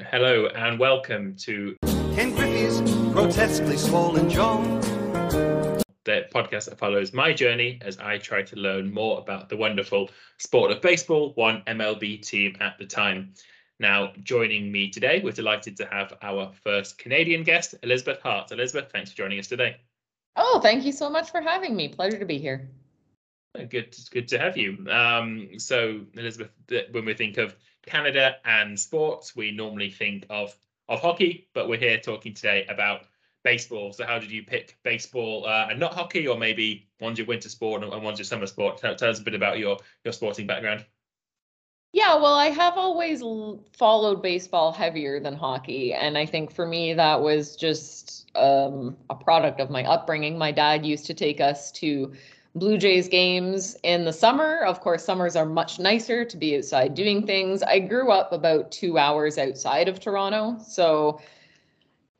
Hello and welcome to Ken Griffey's grotesquely swollen jaw. the podcast that follows my journey as I try to learn more about the wonderful sport of baseball, one MLB team at the time. Now, joining me today, we're delighted to have our first Canadian guest, Elisabeth Hart. Elisabeth, thanks for joining us today. Oh, thank you so much for having me. Pleasure to be here. Good, good to have you. Um, so, Elisabeth, when we think of Canada and sports, we normally think of of hockey, but we're here talking today about baseball. So, how did you pick baseball uh, and not hockey, or maybe one's your winter sport and one's your summer sport? Tell, tell us a bit about your your sporting background. Yeah, well, I have always followed baseball heavier than hockey. And I think for me, that was just um, a product of my upbringing. My dad used to take us to Blue Jays games in the summer. Of course, summers are much nicer to be outside doing things. I grew up about two hours outside of Toronto. So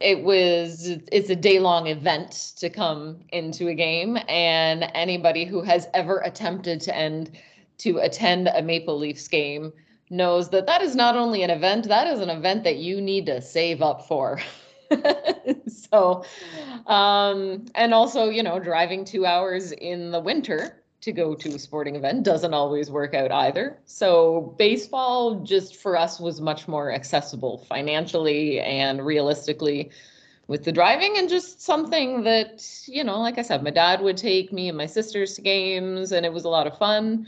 it was it's a day long event to come into a game and anybody who has ever attempted to end to attend a Maple Leafs game knows that that is not only an event, that is an event that you need to save up for. so, um, and also, you know, driving two hours in the winter to go to a sporting event doesn't always work out either. So, baseball just for us was much more accessible financially and realistically with the driving and just something that, you know, like I said, my dad would take me and my sisters to games and it was a lot of fun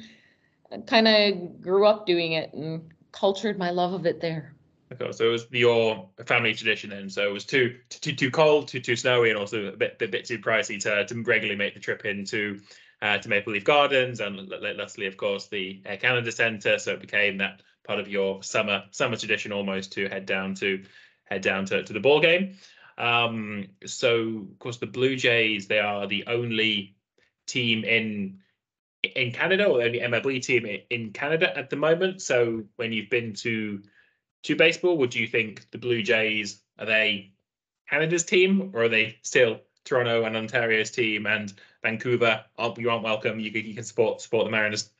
kind of grew up doing it and cultured my love of it there. Okay, so it was your family tradition then. So it was too too too cold, too too snowy, and also a bit a bit too pricey to to regularly make the trip into uh, to Maple Leaf Gardens and lastly, of course, the Air Canada Centre. So it became that part of your summer summer tradition almost to head down to head down to, to the ball game. Um, so of course the Blue Jays they are the only team in in Canada or only MLB team in Canada at the moment. So when you've been to to baseball, would you think the Blue Jays are they Canada's team or are they still Toronto and Ontario's team and Vancouver? You aren't welcome. You, you can support support the Mariners.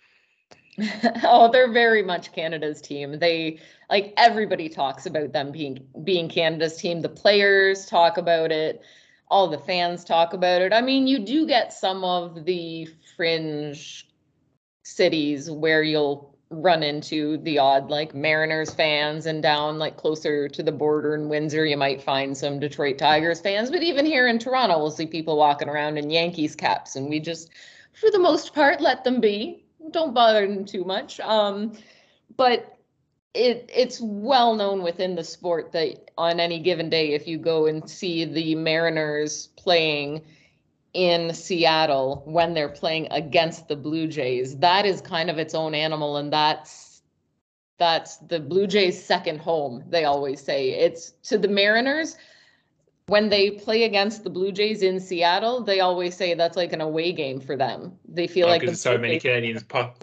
oh, they're very much Canada's team. They like everybody talks about them being being Canada's team. The players talk about it all the fans talk about it. I mean, you do get some of the fringe cities where you'll run into the odd like Mariners fans and down like closer to the border in Windsor you might find some Detroit Tigers fans but even here in Toronto we'll see people walking around in Yankees caps and we just for the most part let them be. Don't bother them too much um but it it's well known within the sport that on any given day, if you go and see the Mariners playing in Seattle when they're playing against the Blue Jays, that is kind of its own animal, and that's that's the Blue Jays' second home. They always say it's to the Mariners when they play against the Blue Jays in Seattle. They always say that's like an away game for them. They feel oh, like there's so many Canadians pop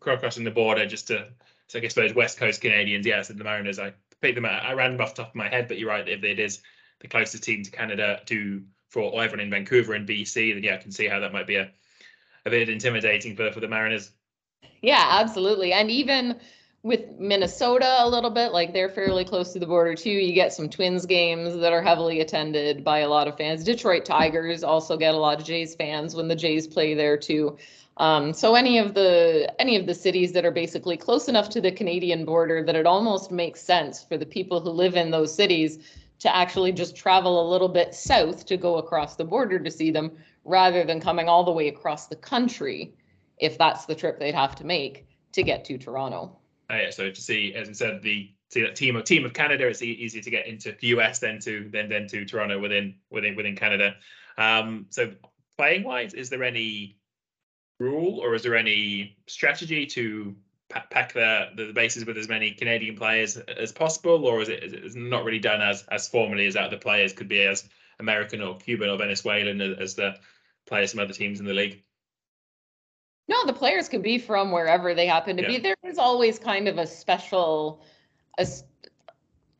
crossing the border just to so I suppose West Coast Canadians, yes, and the Mariners. I picked them at, I ran them off the top of my head, but you're right. If it is the closest team to Canada to for everyone in Vancouver and BC, then yeah, I can see how that might be a a bit intimidating for for the Mariners. Yeah, absolutely, and even with Minnesota a little bit, like they're fairly close to the border too. You get some Twins games that are heavily attended by a lot of fans. Detroit Tigers also get a lot of Jays fans when the Jays play there too. Um, so any of the any of the cities that are basically close enough to the Canadian border that it almost makes sense for the people who live in those cities to actually just travel a little bit south to go across the border to see them rather than coming all the way across the country if that's the trip they'd have to make to get to Toronto. Oh, yeah, so to see, as I said, the see that team of team of Canada, it's easier to get into the US than to then then to Toronto within within within Canada. Um, so playing wise, is there any rule, or is there any strategy to pack the, the bases with as many Canadian players as possible, or is it, is it not really done as as formally as that the players could be as American or Cuban or Venezuelan as the players from other teams in the league? No, the players could be from wherever they happen to yeah. be. There is always kind of a special, a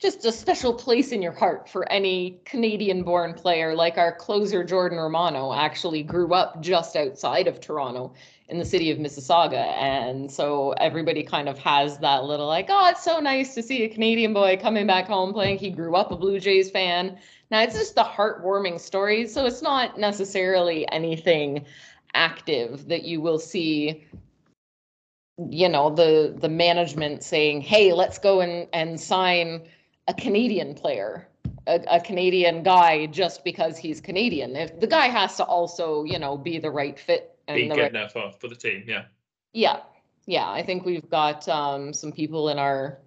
just a special place in your heart for any Canadian born player like our closer Jordan Romano actually grew up just outside of Toronto in the city of Mississauga. And so everybody kind of has that little like oh it's so nice to see a Canadian boy coming back home playing. He grew up a Blue Jays fan. Now it's just the heartwarming stories so it's not necessarily anything active that you will see you know the the management saying hey let's go and and sign a canadian player a, a canadian guy just because he's canadian. If the guy has to also you know be the right fit and Being good right, enough for, for the team, yeah. yeah yeah i think we've got um some people in our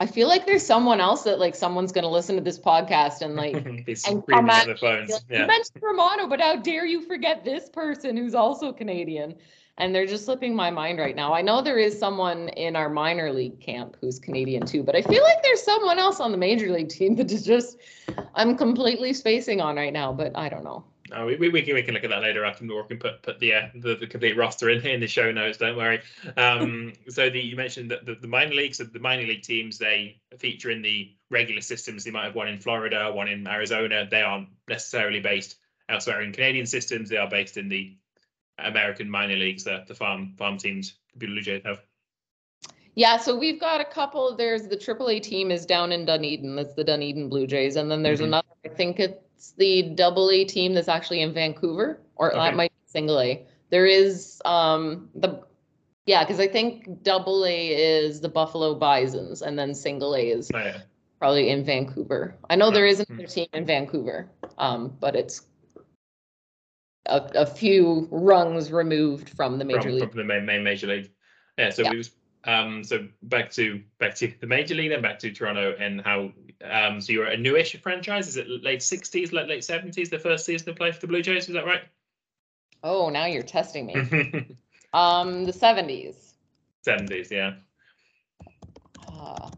i feel like there's someone else that like someone's going to listen to this podcast and like Be and screaming come on at the phones. like, Yeah. You mentioned Romano, but how dare you forget this person who's also Canadian? And they're just slipping my mind right now. I know there is someone in our minor league camp who's Canadian too, but I feel like there's someone else on the major league team that is just I'm completely spacing on right now, but I don't know. Oh, we, we, can we can look at that later. I can we can put put the, uh, the the complete roster in in the show notes. Don't worry. Um, so the you mentioned that the, the minor leagues, the minor league teams, they feature in the regular systems. They might have one in Florida, one in Arizona. They aren't necessarily based elsewhere in Canadian systems. They are based in the American minor leagues. The the farm farm teams the Blue Jays have. Yeah, so we've got a couple. There's the AAA team is down in Dunedin. That's the Dunedin Blue Jays, and then there's Mhm. another. I think it's the Double A team that's actually in Vancouver, or Okay. that might be Single A. There is um the yeah, because I think Double A is the Buffalo Bisons, and then Single A is Oh, yeah. probably in Vancouver. I know there Oh, is another team in Vancouver, um, but it's a, a few rungs removed from the major from, league. from the main, main major league. Yeah, so Yeah. we was um so back to back to the major league, then back to Toronto and how um so you're a newish franchise. Is it late sixties, late late seventies, the first season to play for the Blue Jays? Is that right? Oh, now you're testing me. Um, the seventies. Seventies, yeah. Uh,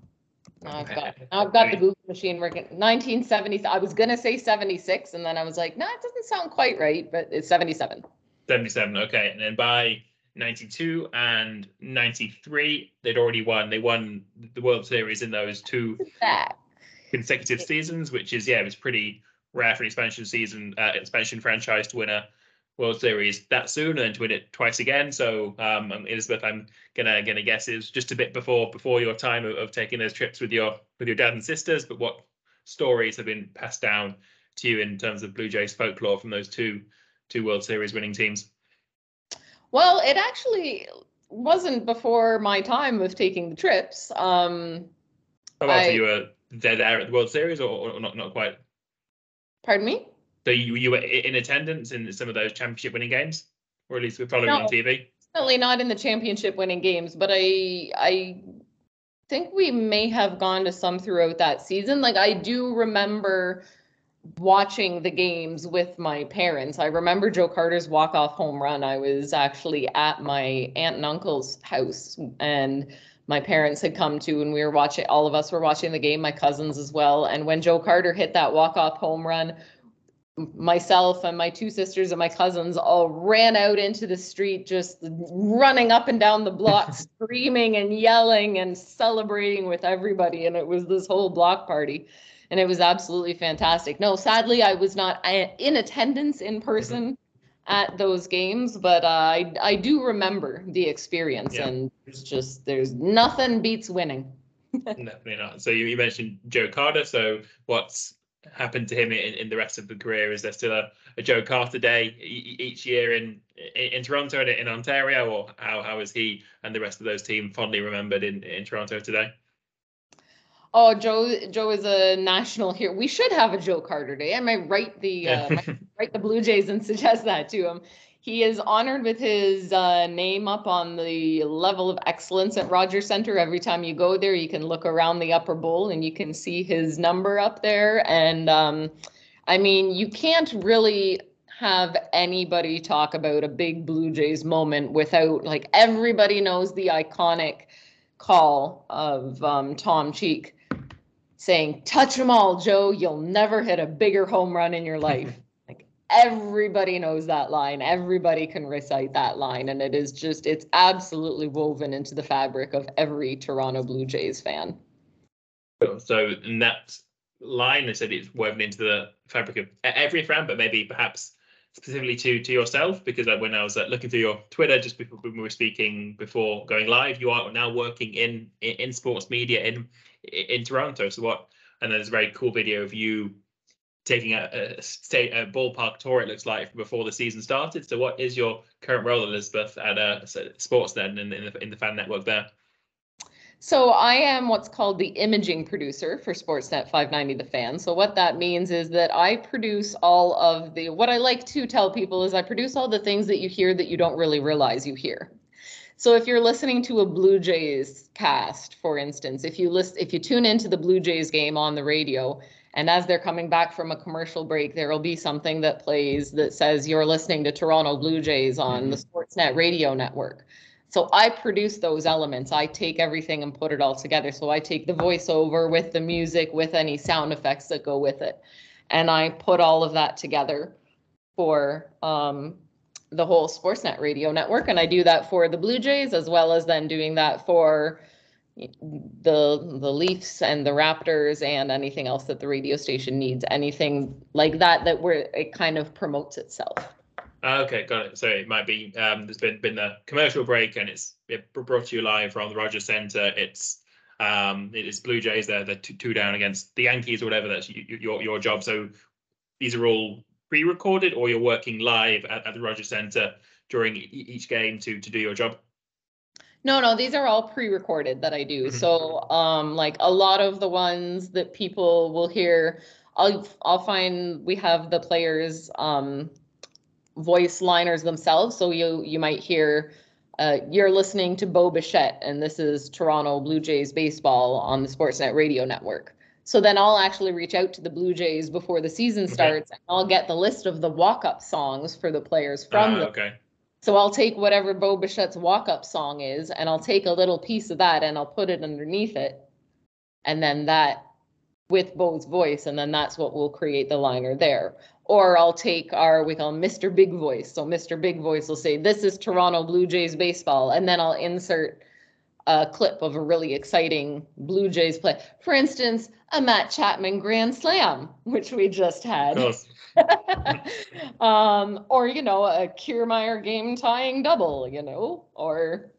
now I've got now I've got the Google machine working. Nineteen seventies. I was gonna say seventy six, and then I was like, no, it doesn't sound quite right, but it's seventy seven. 77, okay. And then by 92 and 93, they'd already won. They won the World Series in those two That consecutive seasons, which is, yeah, it was pretty rare for an expansion season, uh, expansion franchise to win a World Series that soon and then to win it twice again. So, um, Elisabeth, I'm gonna gonna guess is just a bit before before your time of, of taking those trips with your with your dad and sisters. But what stories have been passed down to you in terms of Blue Jays folklore from those two two World Series winning teams? well, it actually wasn't before my time of taking the trips. Um, Oh, well, so I- you were there, there at the World Series, or, or not? Not quite. pardon me. So you you were in attendance in some of those championship winning games, or at least we're following on TV. Definitely not in the championship winning games, but I I think we may have gone to some throughout that season. Like I do remember watching the games with my parents. I remember Joe Carter's walk-off home run. I was actually at my aunt and uncle's house and my parents had come to and we were watching all of us were watching the game, my cousins as well. And when Joe Carter hit that walk-off home run, myself and my two sisters and my cousins all ran out into the street just running up and down the block screaming and yelling and celebrating with everybody. And it was this whole block party. And it was absolutely fantastic. No sadly i was not in attendance in mm-hmm. person at those games but uh, i i do remember the experience Yeah. and it's just there's nothing beats winning Definitely not. So you, you mentioned Joe Carter. So what's happened to him in, in the rest of the career? Is there still a, a Joe Carter Day each year in in, in Toronto and in Ontario, or how how is he and the rest of those team fondly remembered in, in Toronto today? Oh, Joe, Joe is a national hero. We should have a Joe Carter Day. I might write the uh, might write the Blue Jays and suggest that to him. He is honored with his uh, name up on the level of excellence at Rogers Center. Every time you go there, you can look around the upper bowl and you can see his number up there. And um, I mean, you can't really have anybody talk about a big Blue Jays moment without like everybody knows the iconic call of um, Tom Cheek saying, "Touch them all, Joe. You'll never hit a bigger home run in your life." like everybody knows that line. Everybody can recite that line, and it is just it's absolutely woven into the fabric of every Toronto Blue Jays fan. So in that line, I said it's woven into the fabric of every fan, but maybe perhaps specifically to to yourself because like when I was uh, looking through your Twitter just before we were speaking before going live, you are now working in in, in sports media in in Toronto. So what? And there's a very cool video of you taking a, a state a ballpark tour. It looks like before the season started. So what is your current role, Elisabeth, at uh, Sportsnet in, in the in the fan network there? So I am what's called the imaging producer for Sportsnet 590 The Fan. So what that means is that I produce all of the what I like to tell people is I produce all the things that you hear that you don't really realize you hear. So if you're listening to a Blue Jays cast, for instance, if you list if you tune into the Blue Jays game on the radio and as they're coming back from a commercial break, there will be something that plays that says you're listening to Toronto Blue Jays on mm-hmm. the Sportsnet radio network. So I produce those elements. I take everything and put it all together. So I take the voiceover with the music, with any sound effects that go with it. And I put all of that together for um, the whole Sportsnet radio network. And I do that for the Blue Jays as well as then doing that for the the Leafs and the Raptors and anything else that the radio station needs. Anything like that that where it kind of promotes itself. Okay, got it. So it might be um, there's been been the commercial break and it's it brought to you live from the Rogers Centre. It's um, it is Blue Jays. They're the two, two down against the Yankees or whatever. That's your your job. So these are all pre-recorded, or you're working live at, at the Rogers Centre during each game to to do your job. No, no, these are all pre-recorded that I do. Mm-hmm. So, um, like a lot of the ones that people will hear, I'll I'll find we have the players um voice liners themselves. So you you might hear uh, you're listening to Bo Bichette, and this is Toronto Blue Jays baseball on the Sportsnet radio network. So then I'll actually reach out to the Blue Jays before the season starts, okay. and I'll get the list of the walk-up songs for the players from uh, the. Okay. So I'll take whatever Bo Bichette's walk-up song is, and I'll take a little piece of that, and I'll put it underneath it, and then that with Bo's voice, and then that's what will create the liner there or I'll take our we call Mr. Big Voice. So Mr. Big Voice will say, "This is Toronto Blue Jays baseball," and then I'll insert a clip of a really exciting Blue Jays play. For instance, a Matt Chapman grand slam, which we just had. um, or you know, a Kiermaier game tying double, you know, or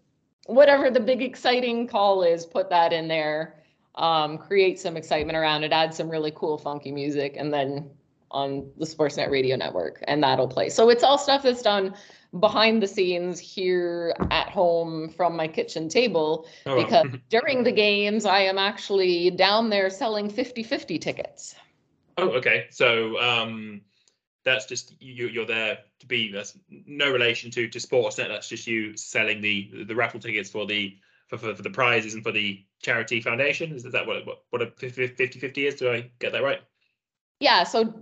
whatever the big exciting call is, put that in there. Um, create some excitement around it, add some really cool funky music, and then on the Sportsnet radio network, and that'll play. So it's all stuff that's done behind the scenes here at home from my kitchen table oh, because during the games I am actually down there selling 50-50 tickets. Oh, okay. So um that's just you you're there to be that's no relation to to Sportsnet. That's just you selling the the raffle tickets for the for, for, for the prizes and for the charity foundation. Is, is that what what what a 50-50 is? Do I get that right? Yeah, so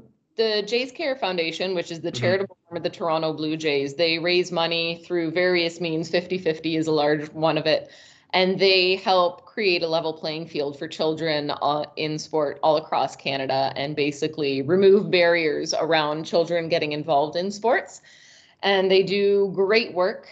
the Jays Care Foundation, which is the mm-hmm. charitable arm of the Toronto Blue Jays, they raise money through various means. 50 50 is a large one of it. And they help create a level playing field for children uh, in sport all across Canada and basically remove barriers around children getting involved in sports. And they do great work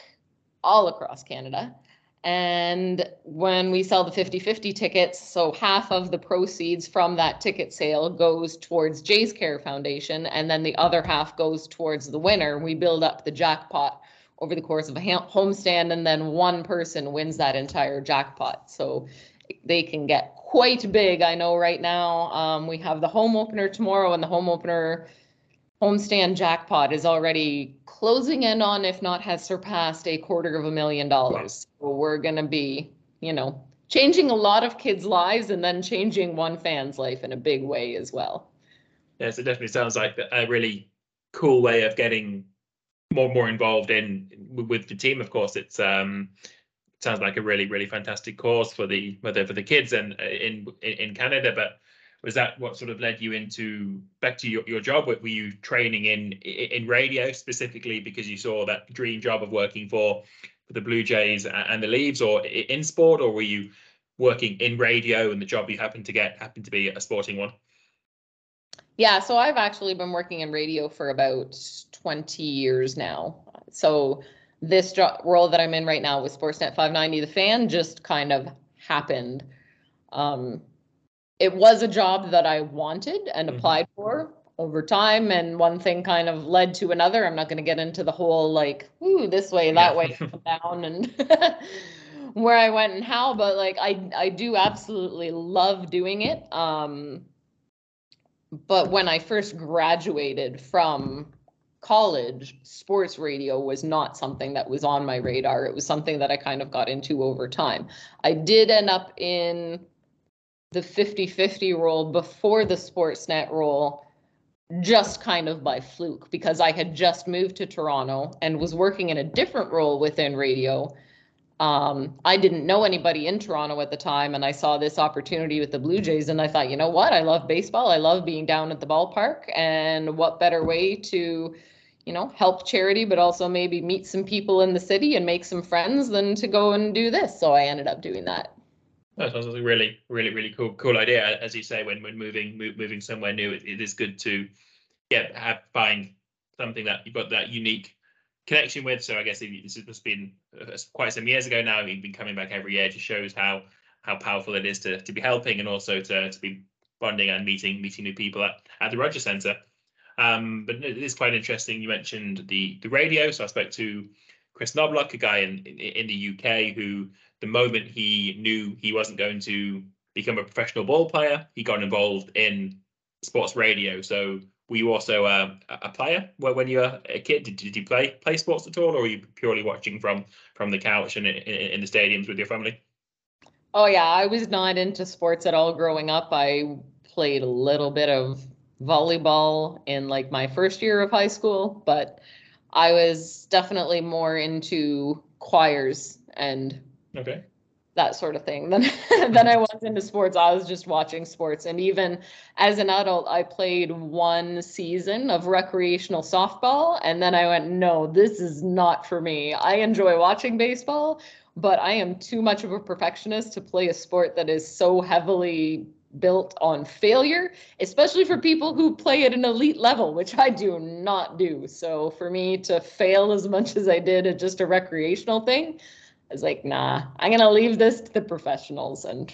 all across Canada. And when we sell the 50 50 tickets, so half of the proceeds from that ticket sale goes towards Jays Care Foundation, and then the other half goes towards the winner. We build up the jackpot over the course of a homestand, and then one person wins that entire jackpot. So they can get quite big. I know right now um, we have the home opener tomorrow, and the home opener homestand jackpot is already closing in on, if not has surpassed, a quarter of a million dollars. So we're going to be, you know, changing a lot of kids' lives and then changing one fan's life in a big way as well. Yes, it definitely sounds like a really cool way of getting more more involved in with the team. Of course, it's um sounds like a really really fantastic cause for the whether for the kids and uh, in in Canada, but was that what sort of led you into back to your, your job? Were you training in in radio specifically because you saw that dream job of working for, for the blue jays and the Leafs or in sport or were you working in radio and the job you happened to get happened to be a sporting one? Yeah so i've actually been working in radio for about 20 years now. So this job role that i'm in right now with sportsnet 590 the fan just kind of happened. Um, it was a job that I wanted and Mhm. applied for over time. And one thing kind of led to another. I'm not going to get into the whole like, ooh, this way, that Yeah. way, down, and where I went and how. But like, I I do absolutely love doing it. Um, but when I first graduated from college, sports radio was not something that was on my radar. It was something that I kind of got into over time. I did end up in the 50-50 role before the Sportsnet role just kind of by fluke because I had just moved to Toronto and was working in a different role within radio. Um, I didn't know anybody in Toronto at the time, and I saw this opportunity with the Blue Jays, and I thought, you know what? I love baseball. I love being down at the ballpark, and what better way to, you know, help charity, but also maybe meet some people in the city and make some friends than to go and do this. So I ended up doing that. That sounds like a really, really, really cool, cool idea. As you say, when when moving move, moving somewhere new, it, it is good to yeah have find something that you've got that unique connection with. So I guess this has been uh, quite some years ago now. You've been coming back every year. It just shows how how powerful it is to to be helping and also to to be bonding and meeting meeting new people at, at the Roger Centre. Um, but it is quite interesting. You mentioned the the radio. So I spoke to Chris Knobloch, a guy in, in in the UK who the moment he knew he wasn't going to become a professional ball player, he got involved in sports radio. So were you also a player when you were a kid? Did, did you play play sports at all, or were you purely watching from from the couch and in, in the stadiums with your family? Oh yeah, I was not into sports at all growing up. I played a little bit of volleyball in like my first year of high school, but I was definitely more into choirs and Okay. that sort of thing than than I mm-hmm. was into sports. I was just watching sports and even as an adult I played one season of recreational softball and then I went no, this is not for me. I enjoy watching baseball, but I am too much of a perfectionist to play a sport that is so heavily built on failure, especially for mm. people who play at an elite level, which I do not do. So for me to fail as much as I did at just a recreational thing, I was like, nah, I'm gonna leave this to the professionals. And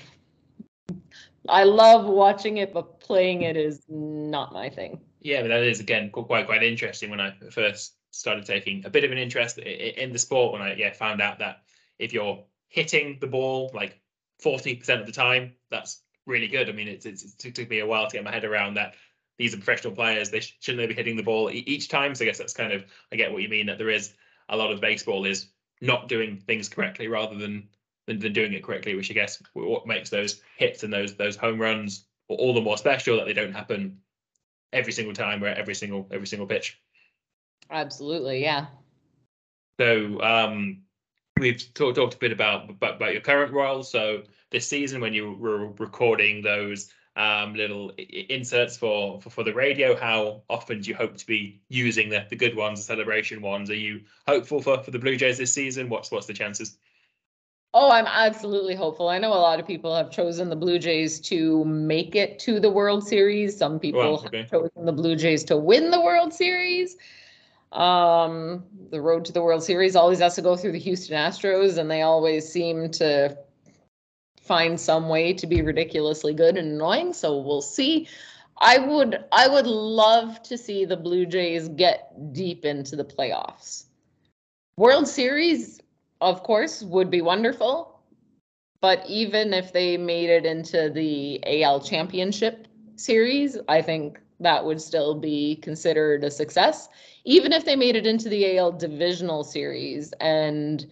I love watching it, but playing it is not my thing. Yeah, but that is again quite quite interesting. When I first started taking a bit of an interest in the sport, when I yeah found out that if you're hitting the ball like forty percent of the time, that's really good. I mean, it's, it's it took me a while to get my head around that. These are professional players; they sh- shouldn't they be hitting the ball e- each time? So I guess that's kind of I get what you mean that there is a lot of baseball is not doing things correctly rather than than, than doing it correctly, which I guess what makes those hits and those those home runs all the more special that they don't happen every single time or every single every single pitch. Absolutely, yeah. So um, we've talked talked a bit about, about about your current role. So this season, when you were recording those um, little inserts for, for for the radio, how often do you hope to be using the the good ones, the celebration ones? Are you hopeful for for the Blue Jays this season? What's what's the chances? Oh, I'm absolutely hopeful. I know a lot of people have chosen the Blue Jays to make it to the World Series. Some people Wow, have chosen the Blue Jays to win the World Series. Um, the road to the World Series always has to go through the Houston Astros, and they always seem to find some way to be ridiculously good and annoying. So we'll see. I would I would love to see the Blue Jays get deep into the playoffs. World Series, of course, would be wonderful. But even if they made it into the AL Championship Series, I think that would still be considered a success. Even if they made it into the AL Divisional Series and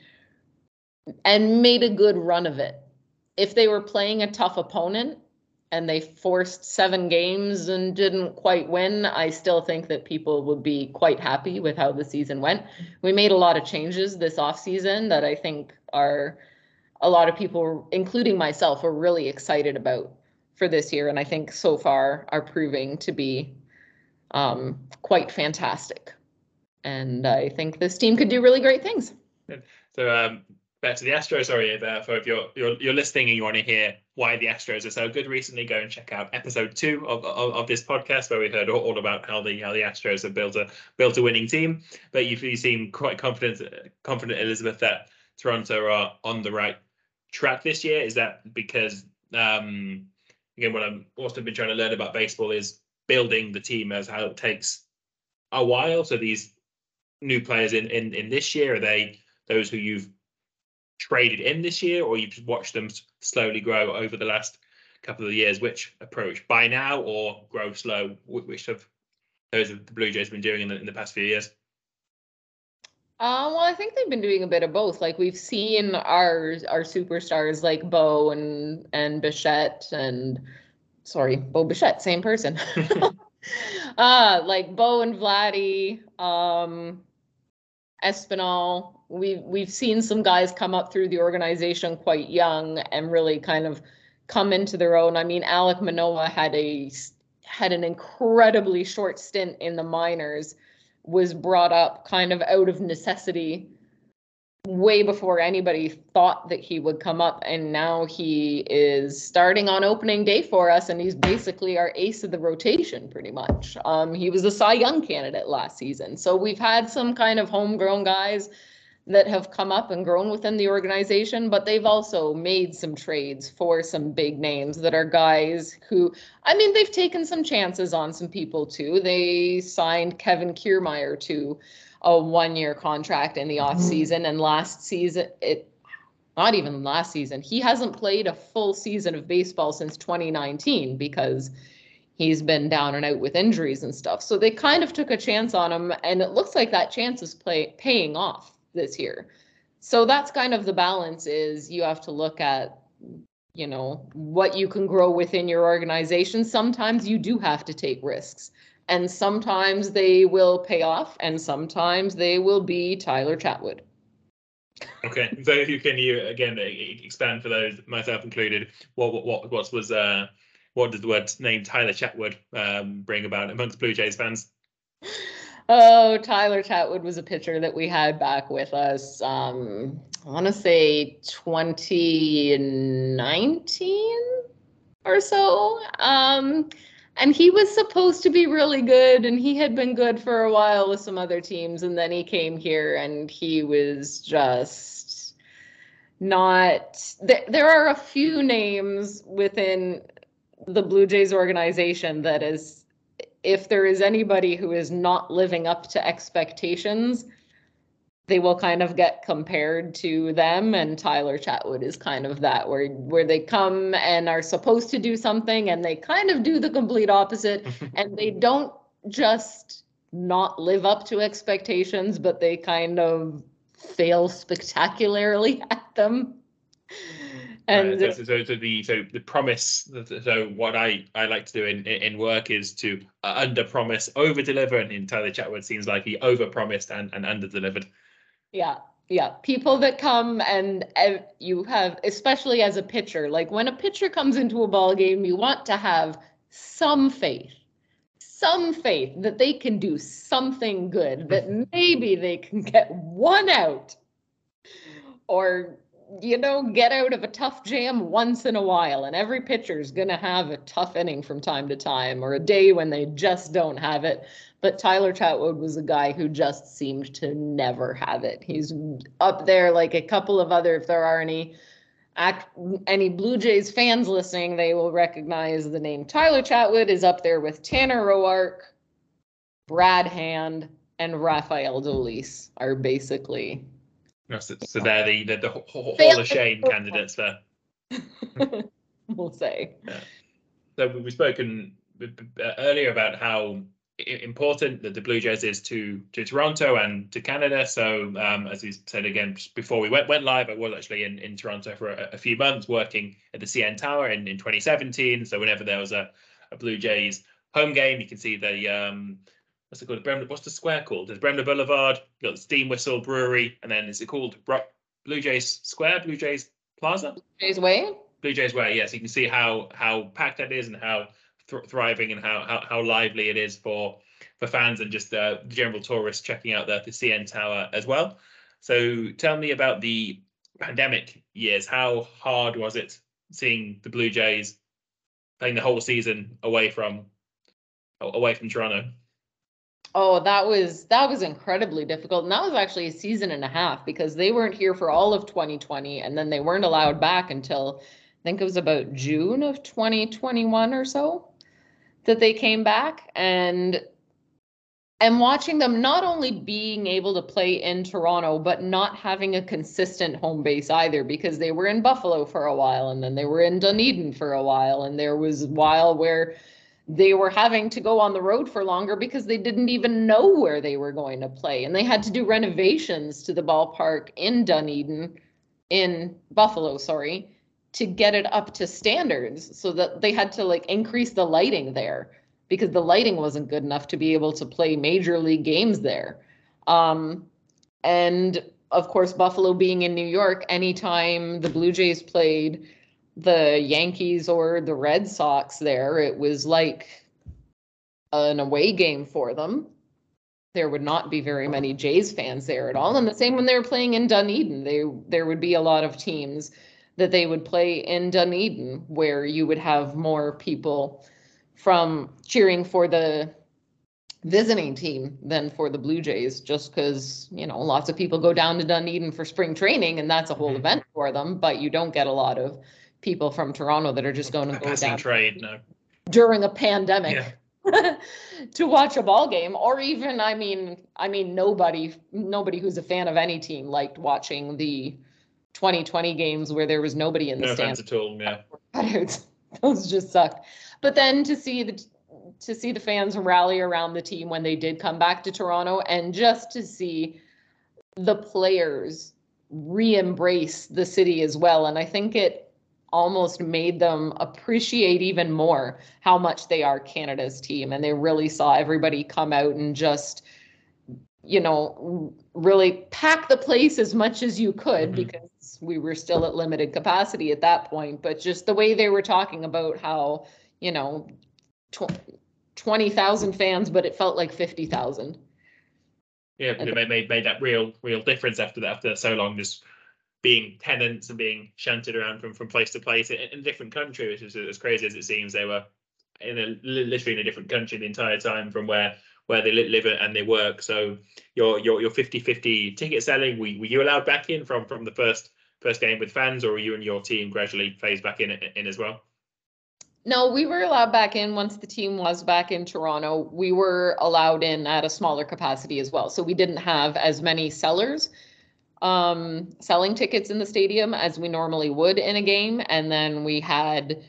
and made a good run of it. If they were playing a tough opponent and they forced seven games and didn't quite win, I still think that people would be quite happy with how the season went. We made a lot of changes this offseason that I think are a lot of people, including myself, are really excited about for this year. And I think so far are proving to be um, quite fantastic. And I think this team could do really great things. So um, back to the Astros. Sorry, for if you're, you're you're listening and you want to hear why the Astros are so good recently, go and check out episode two of, of, of this podcast where we heard all, all about how the how the Astros have built a built a winning team. But you, you seem quite confident confident Elisabeth that Toronto are on the right track this year. Is that because um, again, what I'm also been trying to learn about baseball is building the team as how it takes a while. So these new players in in in this year are they those who you've traded in this year, or you've watched them slowly grow over the last couple of years? Which approach, buy now or grow slow? Which of those have the Blue Jays been doing in the, in the past few years? Uh, well, I think they've been doing a bit of both. Like we've seen our our superstars like Bo and and Bichette and sorry, Bo Bichette, same person. uh like Bo and Vladdy, um, Espinal. We've we've seen some guys come up through the organization quite young and really kind of come into their own. I mean, Alek Manoah had a had an incredibly short stint in the minors was brought up kind of out of necessity way before anybody thought that he would come up and now he is starting on opening day for us and he's basically our ace of the rotation pretty much um, he was a cy young candidate last season so we've had some kind of homegrown guys that have come up and grown within the organization, but they've also made some trades for some big names that are guys who, I mean, they've taken some chances on some people too. They signed Kevin Kiermaier to a one year contract in the off mm-hmm. season, and last season, it not even last season, he hasn't played a full season of baseball since 2019 because he's been down and out with injuries and stuff. So they kind of took a chance on him, and it looks like that chance is play, paying off this year. So that's kind of the balance is you have to look at you know what you can grow within your organization. Sometimes you do have to take risks and sometimes they will pay off and sometimes they will be Tyler Chatwood. Okay, so you can you again expand for those, myself included. What what what what was uh what did the word name Tyler Chatwood um, bring about amongst Blue Jays fans? Oh, Tyler Chatwood was a pitcher that we had back with us. Um, I want to say 2019 or so. Um, and he was supposed to be really good, and he had been good for a while with some other teams. And then he came here, and he was just not. There, are a few names within the Blue Jays organization that is if there is anybody who is not living up to expectations, they will kind of get compared to them and Tyler Chatwood is kind of that where where they come and are supposed to do something and they kind of do the complete opposite and they don't just not live up to expectations but they kind of fail spectacularly at them and right. so, so, so, the so the promise so what i i like to do in in work is to uh, under promise over deliver and in tyler chatwood seems like he over promised and, and under delivered yeah yeah. People that come and you have especially as a pitcher like when a pitcher comes into a ball game you want to have some faith some faith that they can do something good that maybe they can get one out or you know, get out of a tough jam once in a while, and every pitcher is going to have a tough inning from time to time or a day when they just don't have it. But Tyler Chatwood was a guy who just seemed to never have it. He's up there like a couple of other, if there are any any Blue Jays fans listening, they will recognize the name Tyler Chatwood is up there with Tanner Roark, Brad Hand, and Rafael Dolis are basically so, so they're the the, the Hall of Shame candidates there. we'll say. Yeah. So we've spoken earlier about how important that the Blue Jays is to to Toronto and to Canada. So um, as we said again before we went went live, I was actually in, in Toronto for a, a few months working at the CN Tower in, in 2017. So whenever there was a, a Blue Jays home game, you can see the um, what's it called? Bremner, what's the square called? There's Bremner Boulevard, you've got the Steam Whistle Brewery, and then is it called Blue Jays Square, Blue Jays Plaza? Blue Jays Way? Blue Jays Way, yes. You can see how how packed that is and how th- thriving and how, how how lively it is for for fans and just uh, general tourists checking out the, the CN Tower as well. So tell me about the pandemic years. How hard was it seeing the Blue Jays playing the whole season away from away from Toronto? Oh, that was that was incredibly difficult. And that was actually a season and a half because they weren't here for all of 2020 and then they weren't allowed back until I think it was about June of 2021 or so that they came back and and watching them not only being able to play in Toronto but not having a consistent home base either because they were in Buffalo for a while and then they were in Dunedin for a while and there was a while where they were having to go on the road for longer because they didn't even know where they were going to play and they had to do renovations to the ballpark in Dunedin in Buffalo sorry to get it up to standards so that they had to like increase the lighting there because the lighting wasn't good enough to be able to play major league games there. Um, and of course, Buffalo being in New York, anytime the Blue Jays played the Yankees or the Red Sox there, it was like an away game for them. There would not be very many Jays fans there at all. And the same when they were playing in Dunedin, they there would be a lot of teams that they would play in Dunedin where you would have more people from cheering for the visiting team than for the Blue Jays, just because, you know, lots of people go down to Dunedin for spring training and that's a whole mm-hmm. event for them, but you don't get a lot of people from Toronto that are just going to go down trade, no. during a pandemic. Yeah. to watch a ball game or even i mean i mean nobody nobody who's a fan of any team liked watching the 2020 games where there was nobody in the no stands at all yeah those just sucked but then to see the to see the fans rally around the team when they did come back to Toronto and just to see the players re-embrace the city as well and I think it almost made them appreciate even more how much they are Canada's team and they really saw everybody come out and just you know really pack the place as much as you could mm-hmm. because we were still at limited capacity at that point but just the way they were talking about how you know, tw- 20,000 fans, but it felt like 50,000. Yeah, it made, made made that real real difference after that after so long just being tenants and being shunted around from, from place to place in, in a different country, which is as crazy as it seems. They were in a literally in a different country the entire time from where where they live and they work. So your your your 50-50 ticket selling, were, were you allowed back in from from the first first game with fans, or were you and your team gradually phased back in in as well? No, we were allowed back in once the team was back in Toronto. We were allowed in at a smaller capacity as well. So we didn't have as many sellers um, selling tickets in the stadium as we normally would in a game. And then we had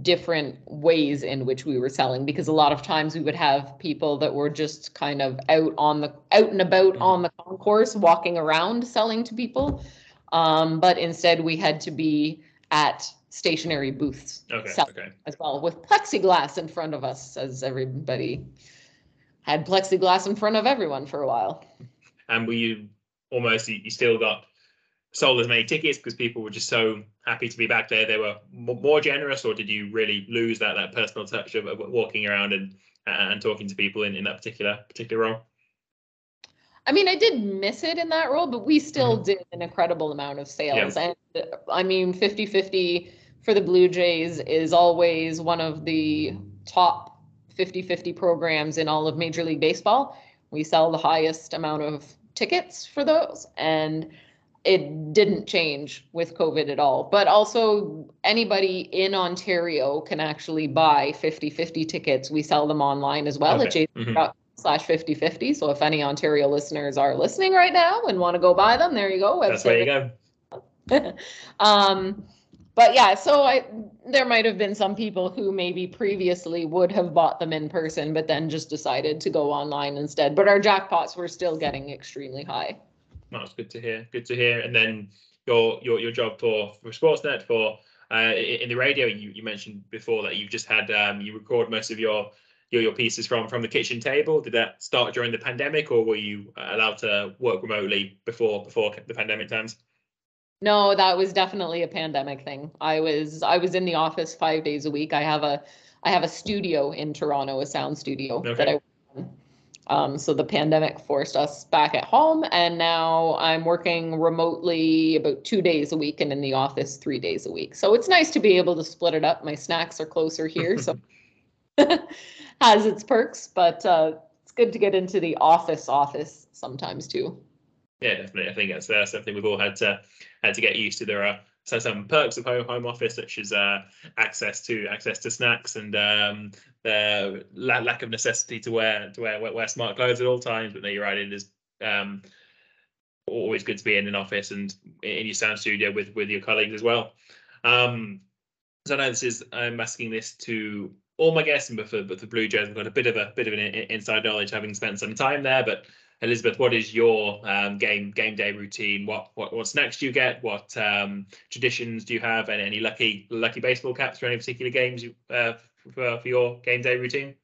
different ways in which we were selling because a lot of times we would have people that were just kind of out on the out and about on the concourse walking around selling to people. Um, but instead we had to be at stationary booths okay, okay. as well with plexiglass in front of us as everybody had plexiglass in front of everyone for a while. And were you almost you still got sold as many tickets because people were just so happy to be back there? They were more generous, or did you really lose that that personal touch of, of walking around and and talking to people in, in that particular particular role? I mean, I did miss it in that role, but we still mm-hmm. did an incredible amount of sales. Yeah. And I mean, 50 50 for the Blue Jays is always one of the top 50 50 programs in all of Major League Baseball. We sell the highest amount of tickets for those, and it didn't change with COVID at all. But also, anybody in Ontario can actually buy 50 50 tickets. We sell them online as well okay. at mm-hmm. slash 50 50. So if any Ontario listeners are listening right now and want to go buy them, there you go. That's where you go. um, but yeah, so I there might have been some people who maybe previously would have bought them in person, but then just decided to go online instead. But our jackpots were still getting extremely high. That's good to hear. Good to hear. And then your your your job for for Sportsnet for uh, in the radio, you, you mentioned before that you've just had um, you record most of your your your pieces from from the kitchen table. Did that start during the pandemic, or were you allowed to work remotely before before the pandemic times? No, that was definitely a pandemic thing. I was I was in the office five days a week. I have a I have a studio in Toronto, a sound studio okay. that I um, so the pandemic forced us back at home, and now I'm working remotely about two days a week and in the office three days a week. So it's nice to be able to split it up. My snacks are closer here, so has its perks, but uh, it's good to get into the office office sometimes too. Yeah, definitely. I think that's uh, something we've all had to had to get used to. There are so some perks of home home office, such as uh, access to access to snacks and um, the la- lack of necessity to wear to wear, wear smart clothes at all times. But no, you're right. It is um, always good to be in an office and in your sound studio with with your colleagues as well. Um, so I know this is I'm asking this to all my guests, but for but for Blue Jays, I've got a bit of a bit of an inside knowledge having spent some time there. But Elisabeth, what is your um, game game day routine? What what what snacks do you get? What um, traditions do you have? And any lucky lucky baseball caps for any particular games you uh, for, for your game day routine?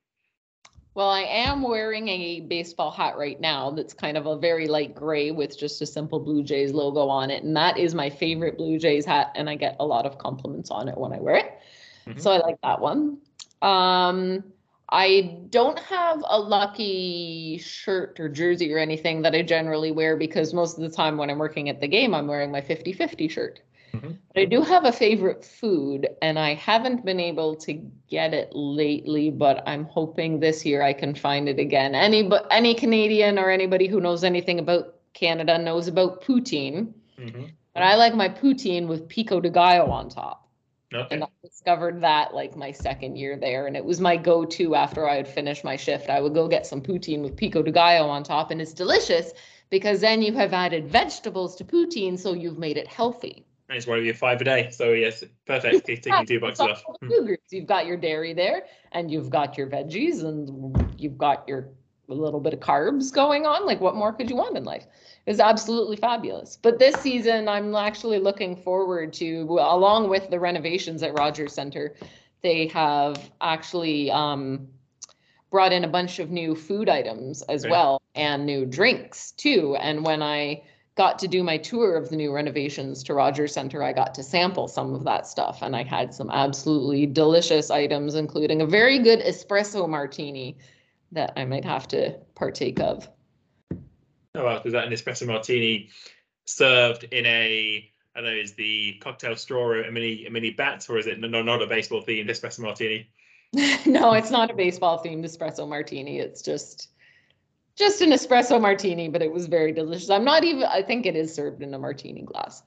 Well, I am wearing a baseball hat right now that's kind of a very light gray with just a simple Blue Jays logo on it. And that is my favorite Blue Jays hat. And I get a lot of compliments on it when I wear it. Mm-hmm. So I like that one. Um, I don't have a lucky shirt or jersey or anything that I generally wear because most of the time when I'm working at the game, I'm wearing my 50 50 shirt. Mm-hmm. But I do have a favorite food, and I haven't been able to get it lately. But I'm hoping this year I can find it again. Any any Canadian or anybody who knows anything about Canada knows about poutine. Mm-hmm. But I like my poutine with pico de gallo on top. Okay. And I discovered that like my second year there, and it was my go-to after I would finish my shift. I would go get some poutine with pico de gallo on top, and it's delicious because then you have added vegetables to poutine, so you've made it healthy. It's one of your five a day. So yes, perfect. Taking two bucks off. Hmm. You've got your dairy there, and you've got your veggies, and you've got your a little bit of carbs going on. Like, what more could you want in life? It's absolutely fabulous. But this season, I'm actually looking forward to, along with the renovations at Rogers Centre, they have actually um, brought in a bunch of new food items as right. well and new drinks too. And when I got to do my tour of the new renovations to Rogers Centre, I got to sample some of that stuff and I had some absolutely delicious items, including a very good espresso martini that I might have to partake of. Oh, well, was that an espresso martini served in a, I don't know, is the cocktail straw a mini a mini bat or is it no, not a baseball themed espresso martini? no, it's not a baseball themed espresso martini. It's just just an espresso martini, but it was very delicious. I'm not even, I think it is served in a martini glass.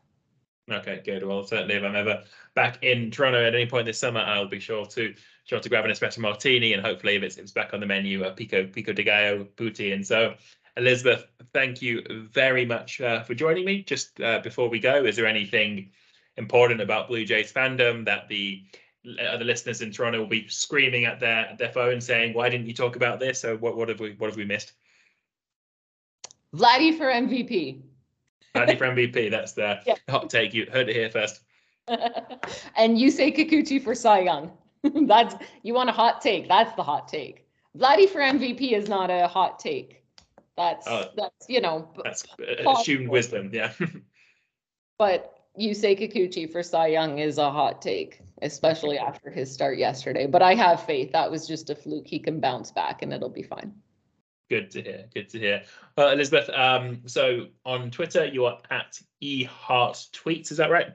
Okay, good. Well, certainly if I'm ever back in Toronto at any point this summer, I'll be sure to sure to grab an espresso martini, and hopefully, if it's, if it's back on the menu, a pico pico de gallo poutine. And so, Elisabeth, thank you very much uh, for joining me. Just uh, before we go, is there anything important about Blue Jays fandom that the other listeners in Toronto will be screaming at their at their phone saying, "Why didn't you talk about this?" So, what what have we what have we missed? Vladdy for MVP. Vladdy for MVP. That's the yeah. hot take. You heard it here first. and you say Kikuchi for Cy Young. that's you want a hot take. That's the hot take. Vladdy for MVP is not a hot take. That's oh, that's you know that's assumed wisdom. Yeah. but you say Kikuchi for Cy Young is a hot take, especially after his start yesterday. But I have faith that was just a fluke. He can bounce back and it'll be fine. Good to hear. Good to hear. Well, Elisabeth, um, so on Twitter, you are at EHartTweets. Is that right?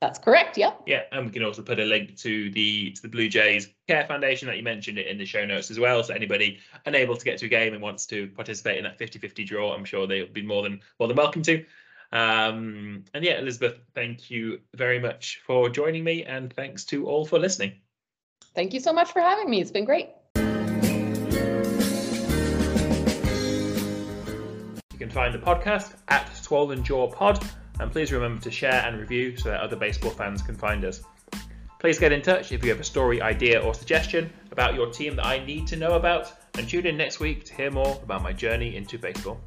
That's correct. Yeah. Yeah, and we can also put a link to the to the Blue Jays Care Foundation that you mentioned it in the show notes as well. So anybody unable to get to a game and wants to participate in that 50-50 draw, I'm sure they'll be more than more than welcome to. Um, and yeah, Elisabeth, thank you very much for joining me, and thanks to all for listening. Thank you so much for having me. It's been great. You can find the podcast at Swollen Jaw Pod, and please remember to share and review so that other baseball fans can find us. Please get in touch if you have a story, idea, or suggestion about your team that I need to know about, and tune in next week to hear more about my journey into baseball.